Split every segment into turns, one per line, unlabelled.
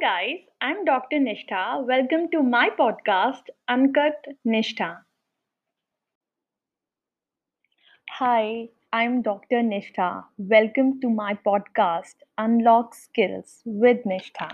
guys, I'm Dr. Nishtha. Welcome to my podcast, Uncut Nishtha. Hi, I'm Dr. Nishtha. Welcome to my podcast, Unlock Skills with Nishtha.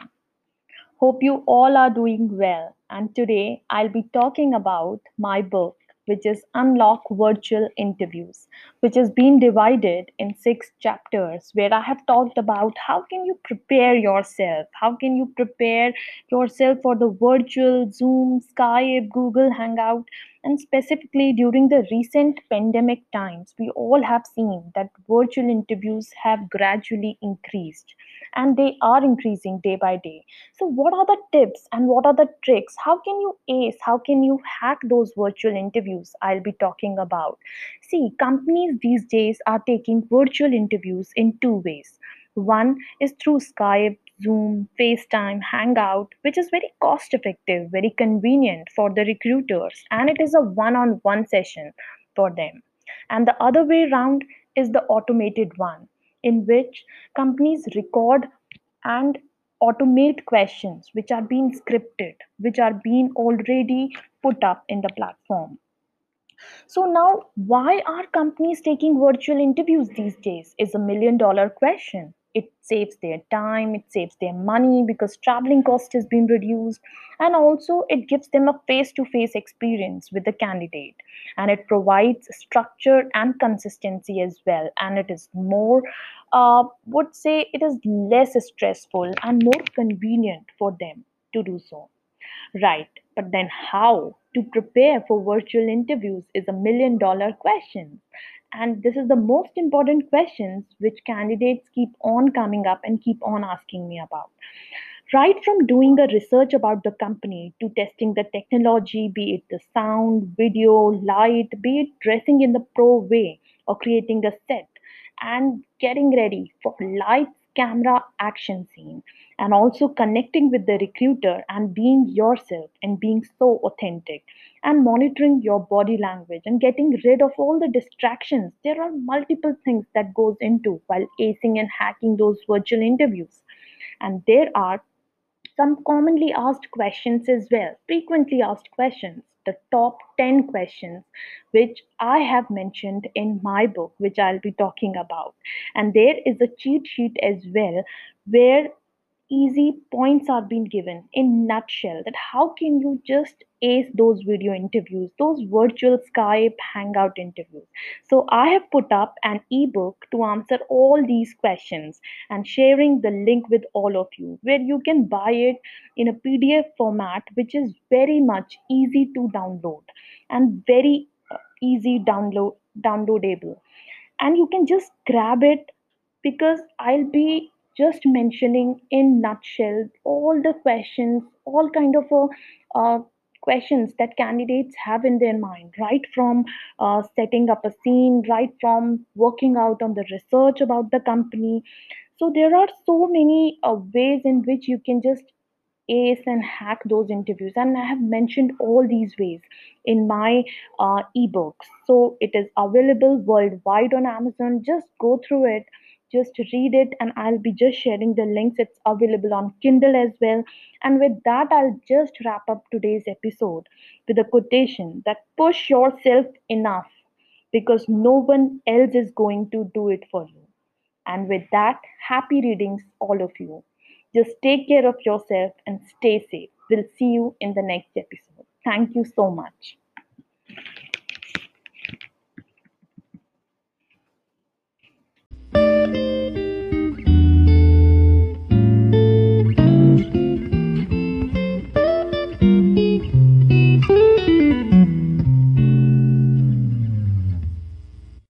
Hope you all are doing well. And today I'll be talking about my book, which is Unlock Virtual Interviews, which has been divided in six chapters where I have talked about how can you prepare yourself, how can you prepare yourself for the virtual Zoom, Skype, Google Hangout, and specifically during the recent pandemic times, we all have seen that virtual interviews have gradually increased and they are increasing day by day. So, what are the tips and what are the tricks? How can you ace? How can you hack those virtual interviews I'll be talking about? See, companies these days are taking virtual interviews in two ways. One is through Skype, Zoom, FaceTime, Hangout, which is very cost effective, very convenient for the recruiters, and it is a one on one session for them. And the other way around is the automated one, in which companies record and automate questions which are being scripted, which are being already put up in the platform. So now, why are companies taking virtual interviews these days? Is a million dollar question. It saves their time, it saves their money because traveling cost has been reduced, and also it gives them a face to face experience with the candidate. And it provides structure and consistency as well. And it is more, uh, would say, it is less stressful and more convenient for them to do so. Right, but then how to prepare for virtual interviews is a million dollar question. And this is the most important questions which candidates keep on coming up and keep on asking me about. Right from doing a research about the company to testing the technology, be it the sound, video, light, be it dressing in the pro way or creating a set and getting ready for lights, camera, action scene, and also connecting with the recruiter and being yourself and being so authentic and monitoring your body language and getting rid of all the distractions. There are multiple things that goes into while acing and hacking those virtual interviews. And there are some commonly asked questions as well, frequently asked questions, the top 10 questions, which I have mentioned in my book, which I'll be talking about. And there is a cheat sheet as well, where easy points are being given in nutshell that how can you just ace those video interviews those virtual skype hangout interviews? So i have put up an ebook to answer all these questions and sharing the link with all of you where you can buy it in a pdf format which is very much easy to download and very uh, easy download downloadable. And you can just grab it because i'll be just mentioning in nutshell all the questions all kind of uh, uh, questions that candidates have in their mind right from uh, setting up a scene right from working out on the research about the company. So there are so many uh, ways in which you can just ace and hack those interviews. And i have mentioned all these ways in my uh, ebooks. So it is available worldwide on amazon. Just go through it just read it and i'll be just sharing the links. It's available on kindle as well. And with that i'll just wrap up today's episode with a quotation that push yourself enough because no one else is going to do it for you. And with that happy readings all of you. Just take care of yourself and stay safe. We'll see you in the next episode. Thank you so much